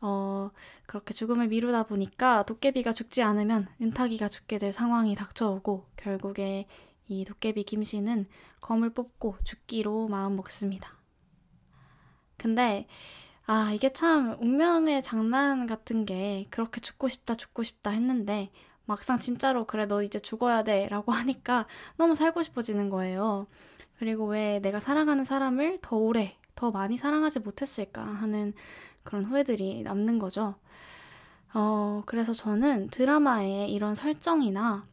어, 그렇게 죽음을 미루다 보니까 도깨비가 죽지 않으면 은탁이가 죽게 될 상황이 닥쳐오고, 결국에 이 도깨비 김씨는 검을 뽑고 죽기로 마음 먹습니다. 근데 아 이게 참 운명의 장난 같은 게 그렇게 죽고 싶다 죽고 싶다 했는데 막상 진짜로 그래 너 이제 죽어야 돼 라고 하니까 너무 살고 싶어지는 거예요. 그리고 왜 내가 사랑하는 사람을 더 오래 더 많이 사랑하지 못했을까 하는 그런 후회들이 남는 거죠. 어, 그래서 저는 드라마의 이런 설정이나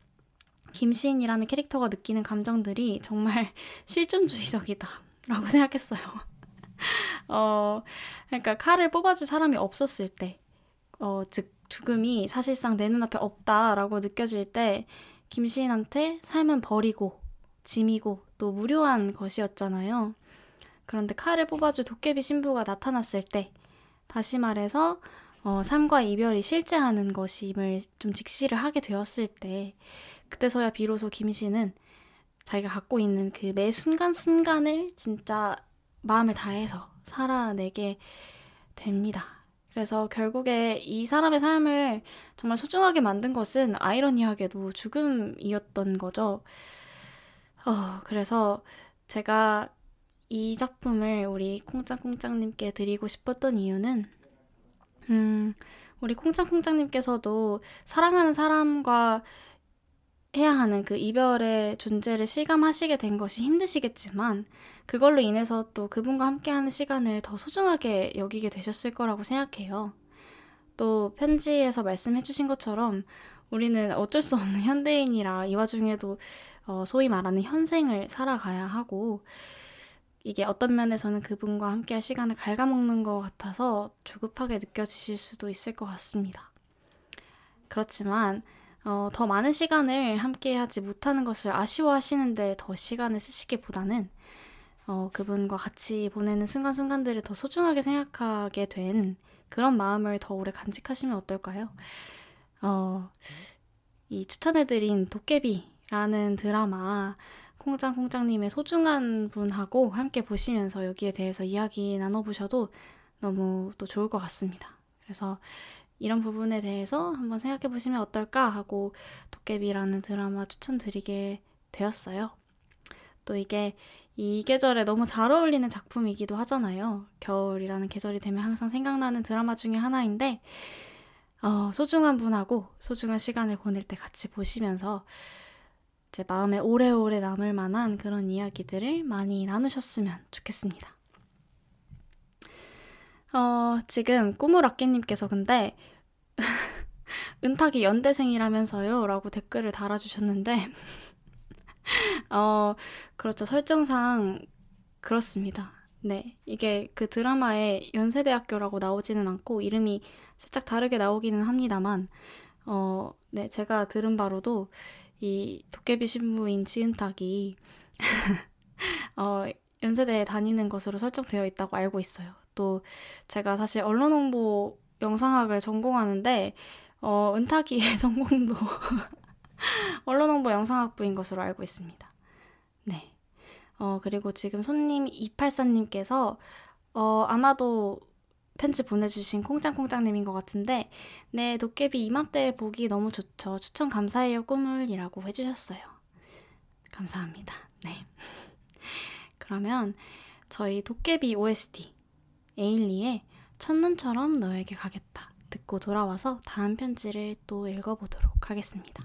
김시인이라는 캐릭터가 느끼는 감정들이 정말 실존주의적이다. 라고 생각했어요. 어, 그러니까 칼을 뽑아줄 사람이 없었을 때, 어, 즉, 죽음이 사실상 내 눈앞에 없다라고 느껴질 때, 김시인한테 삶은 버리고, 짐이고, 또 무료한 것이었잖아요. 그런데 칼을 뽑아줄 도깨비 신부가 나타났을 때, 다시 말해서, 어, 삶과 이별이 실제하는 것임을 좀 직시를 하게 되었을 때, 그때서야 비로소 김 씨는 자기가 갖고 있는 그 매 순간순간을 진짜 마음을 다해서 살아내게 됩니다. 그래서 결국에 이 사람의 삶을 정말 소중하게 만든 것은 아이러니하게도 죽음이었던 거죠. 어, 그래서 제가 이 작품을 우리 콩짱콩짱님께 드리고 싶었던 이유는, 음, 우리 콩짱콩짱님께서도 사랑하는 사람과 해야 하는 그 이별의 존재를 실감하시게 된 것이 힘드시겠지만 그걸로 인해서 또 그분과 함께하는 시간을 더 소중하게 여기게 되셨을 거라고 생각해요. 또 편지에서 말씀해주신 것처럼 우리는 어쩔 수 없는 현대인이라 이 와중에도 어, 소위 말하는 현생을 살아가야 하고 이게 어떤 면에서는 그분과 함께할 시간을 갉아먹는 것 같아서 조급하게 느껴지실 수도 있을 것 같습니다. 그렇지만 어, 더 많은 시간을 함께 하지 못하는 것을 아쉬워하시는데 더 시간을 쓰시기보다는 어, 그분과 같이 보내는 순간순간들을 더 소중하게 생각하게 된 그런 마음을 더 오래 간직하시면 어떨까요? 어, 이 추천해드린 도깨비라는 드라마 콩짱콩짱님의 소중한 분하고 함께 보시면서 여기에 대해서 이야기 나눠보셔도 너무 또 좋을 것 같습니다. 그래서 이런 부분에 대해서 한번 생각해 보시면 어떨까 하고 도깨비라는 드라마 추천드리게 되었어요. 또 이게 이 계절에 너무 잘 어울리는 작품이기도 하잖아요. 겨울이라는 계절이 되면 항상 생각나는 드라마 중에 하나인데, 어, 소중한 분하고 소중한 시간을 보낼 때 같이 보시면서 제 마음에 오래오래 남을 만한 그런 이야기들을 많이 나누셨으면 좋겠습니다. 어, 지금 꾸물악기님께서 근데 은탁이 연대생이라면서요? 라고 댓글을 달아주셨는데 어, 그렇죠. 설정상 그렇습니다. 네. 이게 그 드라마에 연세대학교라고 나오지는 않고 이름이 살짝 다르게 나오기는 합니다만 어, 네. 제가 들은 바로도 이 도깨비 신부인 지은탁이 어, 연세대에 다니는 것으로 설정되어 있다고 알고 있어요. 또 제가 사실 언론 홍보 영상학을 전공하는데 어, 은탁이의 전공도 언론 홍보 영상학부인 것으로 알고 있습니다. 네. 어, 그리고 지금 손님 284님께서 어, 아마도 편지 보내주신 콩짱콩짱님인 것 같은데, 네, 도깨비 이맘때 보기 너무 좋죠. 추천 감사해요, 꿈을이라고 해주셨어요. 감사합니다. 네. 그러면 저희 도깨비 OST 에일리의 첫눈처럼 너에게 가겠다 듣고 돌아와서 다음 편지를 또 읽어보도록 하겠습니다.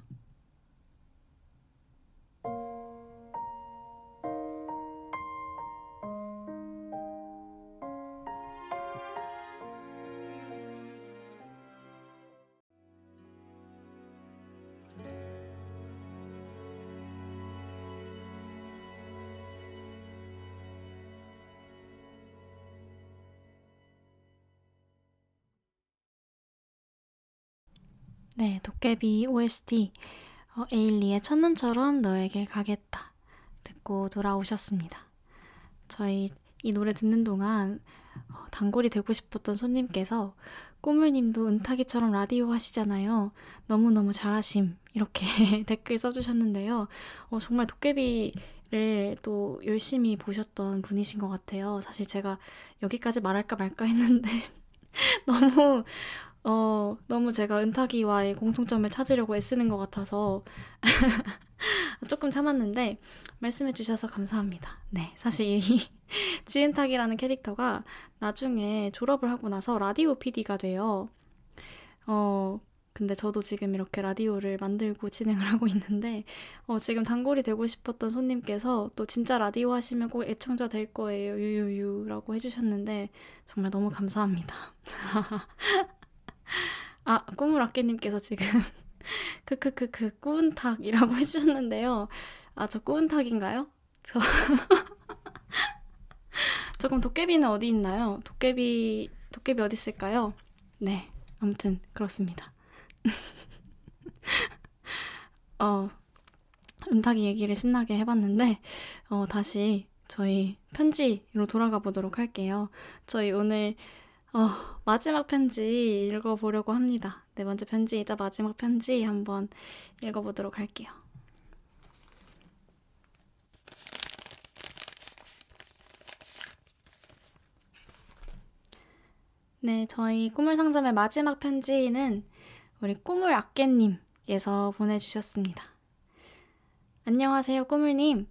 네, 도깨비 OST 어, 에일리의 첫눈처럼 너에게 가겠다 듣고 돌아오셨습니다. 저희 이 노래 듣는 동안 어, 단골이 되고 싶었던 손님께서 꼬물님도 은타기처럼 라디오 하시잖아요. 너무너무 잘하심. 이렇게 댓글 써주셨는데요. 어, 정말 도깨비 를 또 열심히 보셨던 분이신 것 같아요. 사실 제가 여기까지 말할까 말까 했는데 너무 어, 너무 제가 은타기와의 공통점을 찾으려고 애쓰는 것 같아서 조금 참았는데 말씀해 주셔서 감사합니다. 네, 사실 이 지은탁이라는 캐릭터가 나중에 졸업을 하고 나서 라디오 PD가 돼요. 어, 근데 저도 지금 이렇게 라디오를 만들고 진행을 하고 있는데, 어, 지금 단골이 되고 싶었던 손님께서 또 진짜 라디오 하시면 꼭 애청자 될 거예요. 유유유라고 해주셨는데, 정말 너무 감사합니다. 아, 꾸물아깨님께서 지금 크크크크 꾸운탁이라고 해주셨는데요. 아, 저 꾸운탁인가요? 저 조금 도깨비는 어디 있나요? 도깨비 도깨비 어디 있을까요? 네, 아무튼 그렇습니다. 어, 은탁이 얘기를 신나게 해봤는데 어, 다시 저희 편지로 돌아가 보도록 할게요. 저희 오늘 어, 마지막 편지 읽어보려고 합니다. 네 번째 편지이자 마지막 편지 한번 읽어보도록 할게요. 네, 저희 꿈을 상점의 마지막 편지는 우리 꿈을 아깨님께서 보내주셨습니다. 안녕하세요, 꿈을님.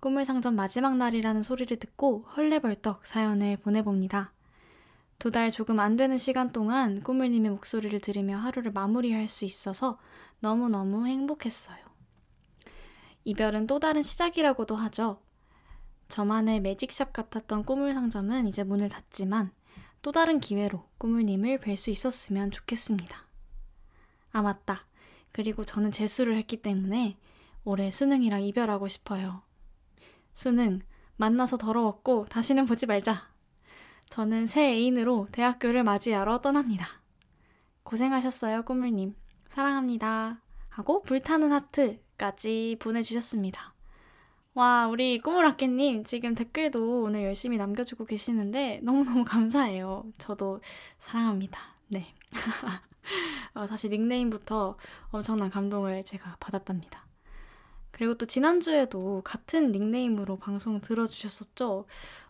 꿈을 상점 마지막 날이라는 소리를 듣고 헐레벌떡 사연을 보내봅니다. 두 달 조금 안 되는 시간 동안 꾸물님의 목소리를 들으며 하루를 마무리할 수 있어서 너무너무 행복했어요. 이별은 또 다른 시작이라고도 하죠. 저만의 매직샵 같았던 꾸물 상점은 이제 문을 닫지만 또 다른 기회로 꾸물님을 뵐 수 있었으면 좋겠습니다. 아, 맞다. 그리고 저는 재수를 했기 때문에 올해 수능이랑 이별하고 싶어요. 수능, 만나서 더러웠고 다시는 보지 말자. 저는 새 애인으로 대학교를 맞이하러 떠납니다. 고생하셨어요, 꾸물님. 사랑합니다. 하고 불타는 하트까지 보내주셨습니다. 와, 우리 꾸물아깨님 지금 댓글도 오늘 열심히 남겨주고 계시는데 너무너무 감사해요. 저도 사랑합니다. 네. 어, 사실 닉네임부터 엄청난 감동을 제가 받았답니다. 그리고 또 지난주에도 같은 닉네임으로 방송 들어주셨었죠?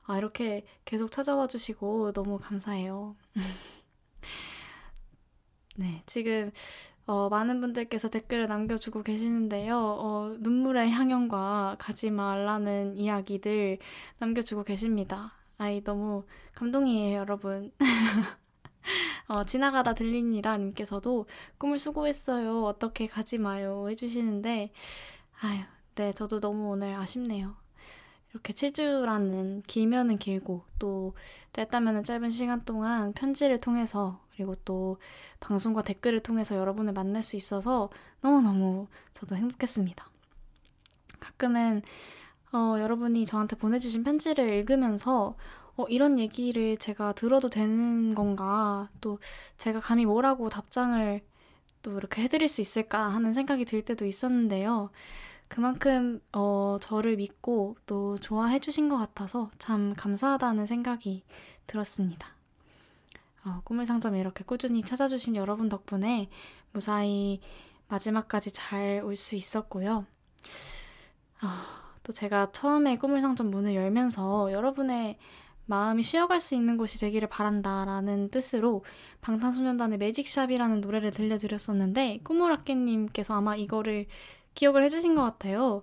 아, 이렇게 계속 찾아와 주시고 너무 감사해요. 네, 지금 어, 많은 분들께서 댓글을 남겨주고 계시는데요. 어, 눈물의 향연과 가지 말라는 이야기들 남겨주고 계십니다. 아이, 너무 감동이에요, 여러분. 어, 지나가다 들립니다. 님께서도 꿈을 수고했어요. 어떻게 가지 마요. 해주시는데, 아유, 네, 저도 너무 오늘 아쉽네요. 이렇게 7주라는 길면은 길고 또 짧다면은 짧은 시간 동안 편지를 통해서 그리고 또 방송과 댓글을 통해서 여러분을 만날 수 있어서 너무너무 저도 행복했습니다. 가끔은 어, 여러분이 저한테 보내주신 편지를 읽으면서 어, 이런 얘기를 제가 들어도 되는 건가 또 제가 감히 뭐라고 답장을 또 이렇게 해드릴 수 있을까 하는 생각이 들 때도 있었는데요. 그만큼 어, 저를 믿고 또 좋아해 주신 것 같아서 참 감사하다는 생각이 들었습니다. 어, 꿈을 상점 이렇게 꾸준히 찾아주신 여러분 덕분에 무사히 마지막까지 잘 올 수 있었고요. 어, 또 제가 처음에 꿈을 상점 문을 열면서 여러분의 마음이 쉬어갈 수 있는 곳이 되기를 바란다라는 뜻으로 방탄소년단의 매직샵이라는 노래를 들려드렸었는데 꾸물아깨님께서 아마 이거를 기억을 해주신 것 같아요.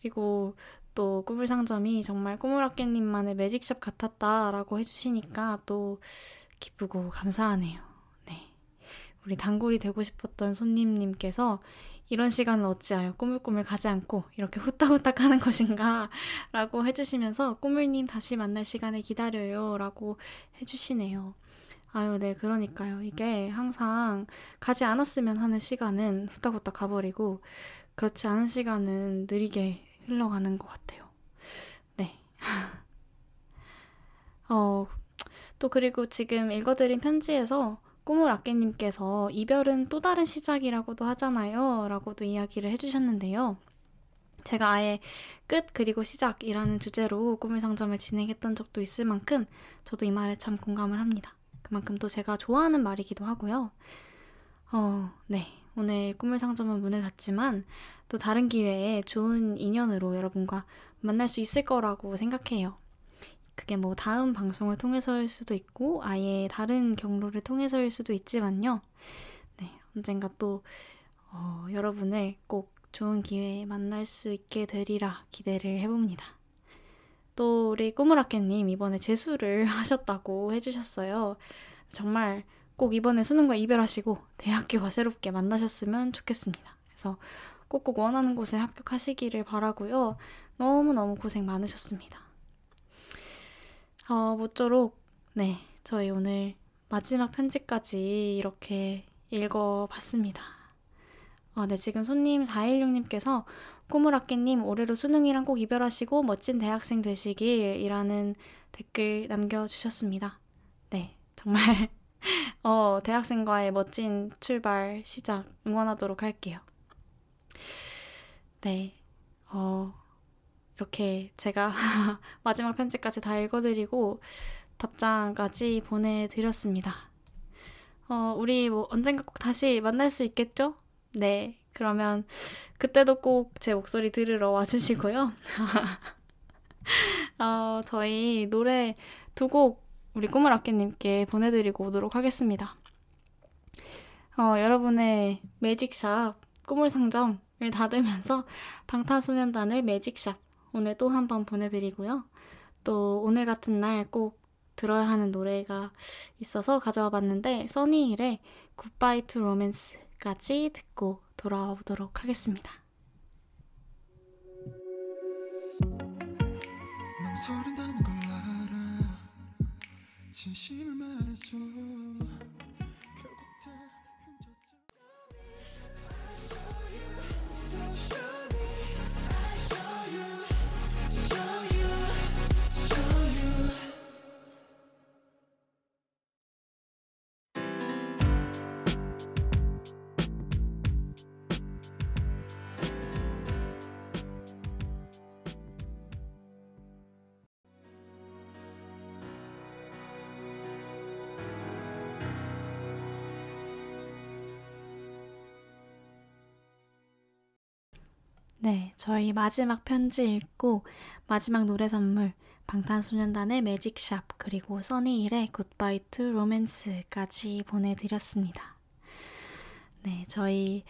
그리고 또 꾸물 상점이 정말 꾸물학개님만의 매직샵 같았다라고 해주시니까 또 기쁘고 감사하네요. 네. 우리 단골이 되고 싶었던 손님님께서 이런 시간을 어찌하여 꾸물꾸물 가지 않고 이렇게 후딱후딱 하는 것인가 라고 해주시면서 꾸물님 다시 만날 시간을 기다려요 라고 해주시네요. 아유, 네, 그러니까요. 이게 항상 가지 않았으면 하는 시간은 후딱후딱 가버리고 그렇지 않은 시간은 느리게 흘러가는 것 같아요. 네. 어, 또 그리고 지금 읽어드린 편지에서 꾸물 아깨님께서 이별은 또 다른 시작이라고도 하잖아요. 라고도 이야기를 해주셨는데요. 제가 아예 끝 그리고 시작이라는 주제로 꿈을 상점을 진행했던 적도 있을 만큼 저도 이 말에 참 공감을 합니다. 그만큼 또 제가 좋아하는 말이기도 하고요. 어, 네. 오늘 꿈을 상점은 문을 닫지만 또 다른 기회에 좋은 인연으로 여러분과 만날 수 있을 거라고 생각해요. 그게 뭐 다음 방송을 통해서일 수도 있고 아예 다른 경로를 통해서일 수도 있지만요. 네, 언젠가 또 어, 여러분을 꼭 좋은 기회에 만날 수 있게 되리라 기대를 해봅니다. 또 우리 꾸물아깨님 이번에 재수를 하셨다고 해주셨어요. 정말 꼭 이번에 수능과 이별하시고 대학교와 새롭게 만나셨으면 좋겠습니다. 그래서 꼭꼭 원하는 곳에 합격하시기를 바라고요. 너무너무 고생 많으셨습니다. 어, 모쪼록 네 저희 오늘 마지막 편지까지 이렇게 읽어봤습니다. 어, 네, 지금 손님 416님께서 꾸물아끼님 올해로 수능이랑 꼭 이별하시고 멋진 대학생 되시길 이라는 댓글 남겨주셨습니다. 네, 정말 어, 대학생과의 멋진 출발 시작 응원하도록 할게요. 네, 어, 이렇게 제가 마지막 편지까지 다 읽어드리고 답장까지 보내드렸습니다. 어, 우리 뭐 언젠가 꼭 다시 만날 수 있겠죠? 네. 그러면 그때도 꼭 제 목소리 들으러 와주시고요. 어, 저희 노래 두곡 우리 꿈을 아끼님께 보내드리고 오도록 하겠습니다. 어, 여러분의 매직샵 꿈을 상점을 닫으면서 방탄소년단의 매직샵 오늘 또 한 번 보내드리고요. 또 오늘 같은 날 꼭 들어야 하는 노래가 있어서 가져와 봤는데 써니힐의 Goodbye to Romance 까지 듣고 돌아오도록 하겠습니다. 망설인다는 걸 진심을 말해줘 네, 저희 마지막 편지 읽고 마지막 노래 선물 방탄소년단의 Magic Shop 그리고 써니힐의 Goodbye to Romance까지 보내드렸습니다. 네, 저희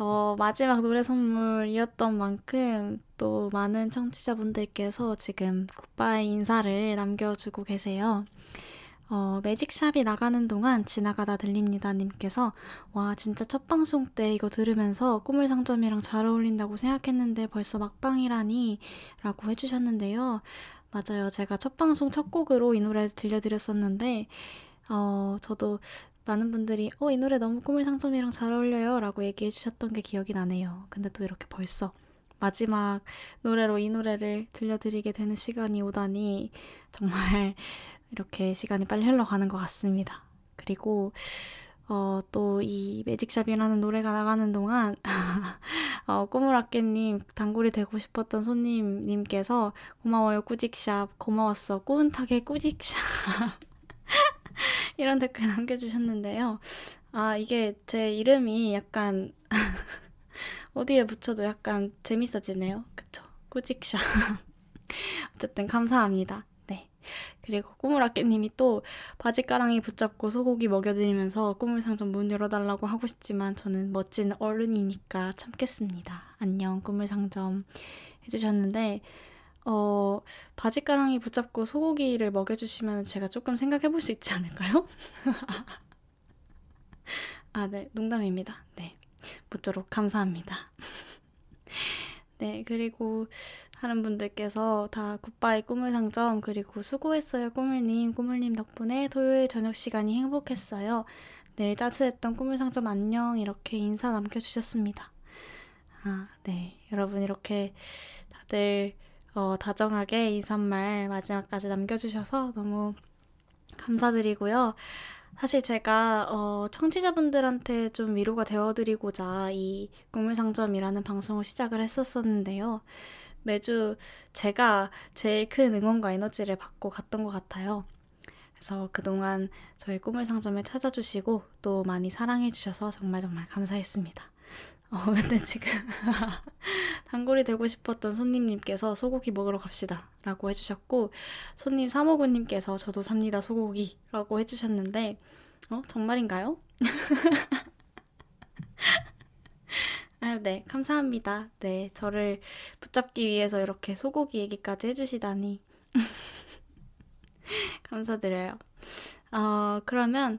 어, 마지막 노래 선물이었던 만큼 또 많은 청취자분들께서 지금 굿바이 인사를 남겨주고 계세요. 어, Magic Shop이 나가는 동안 지나가다 들립니다 님께서 와 진짜 첫 방송 때 이거 들으면서 꿈을 상점이랑 잘 어울린다고 생각했는데 벌써 막방이라니 라고 해주셨는데요. 맞아요. 제가 첫 방송 첫 곡으로 이 노래를 들려드렸었는데 어, 저도 많은 분들이 어, 이 노래 너무 꿈을 상점이랑 잘 어울려요 라고 얘기해 주셨던 게 기억이 나네요. 근데 또 이렇게 벌써 마지막 노래로 이 노래를 들려드리게 되는 시간이 오다니 정말 이렇게 시간이 빨리 흘러가는 것 같습니다. 그리고 어, 또 이 매직샵이라는 노래가 나가는 동안 어, 꼬물아깨님 단골이 되고 싶었던 손님님께서 고마워요 꾸직샵 고마웠어 꾸은타게 꾸직샵 이런 댓글 남겨주셨는데요. 아 이게 제 이름이 약간 어디에 붙여도 약간 재밌어지네요. 그쵸? 꾸직샵 어쨌든 감사합니다. 그리고 꾸물아깨님이 또 바지가랑이 붙잡고 소고기 먹여드리면서 꾸물상점 문 열어달라고 하고 싶지만 저는 멋진 어른이니까 참겠습니다. 안녕 꾸물상점 해주셨는데 어, 바지가랑이 붙잡고 소고기를 먹여주시면 제가 조금 생각해 볼 수 있지 않을까요? 아, 네, 농담입니다. 네, 모쪼록 감사합니다. 네, 그리고 하는 분들께서 다 굿바이 꿈을 상점 그리고 수고했어요 꾸물님 꾸물님 덕분에 토요일 저녁 시간이 행복했어요. 내일 따스했던 꿈을 상점 안녕 이렇게 인사 남겨주셨습니다. 아, 네. 여러분 이렇게 다들 어, 다정하게 인사말 마지막까지 남겨주셔서 너무 감사드리고요. 사실 제가 어, 청취자분들한테 좀 위로가 되어드리고자 이 꿈을 상점이라는 방송을 시작을 했었었는데요. 매주 제가 제일 큰 응원과 에너지를 받고 갔던 것 같아요. 그래서 그동안 저희 꿈을 상점을 찾아주시고 또 많이 사랑해주셔서 정말 정말 감사했습니다. 어, 근데 지금 단골이 되고 싶었던 손님님께서 소고기 먹으러 갑시다 라고 해주셨고 손님 사모구님께서 저도 삽니다 소고기 라고 해주셨는데 어? 정말인가요? 아유, 네, 감사합니다. 네, 저를 붙잡기 위해서 이렇게 소고기 얘기까지 해주시다니. 감사드려요. 어, 그러면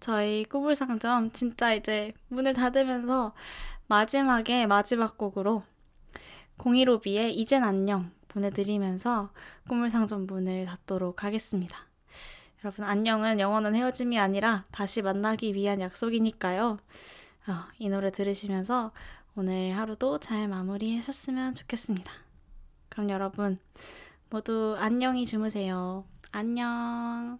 저희 꾸불상점 진짜 이제 문을 닫으면서 마지막에 마지막 곡으로 015B의 이젠 안녕 보내드리면서 꾸물상점 문을 닫도록 하겠습니다. 여러분 안녕은 영원한 헤어짐이 아니라 다시 만나기 위한 약속이니까요. 어, 이 노래 들으시면서 오늘 하루도 잘 마무리하셨으면 좋겠습니다. 그럼 여러분 모두 안녕히 주무세요. 안녕.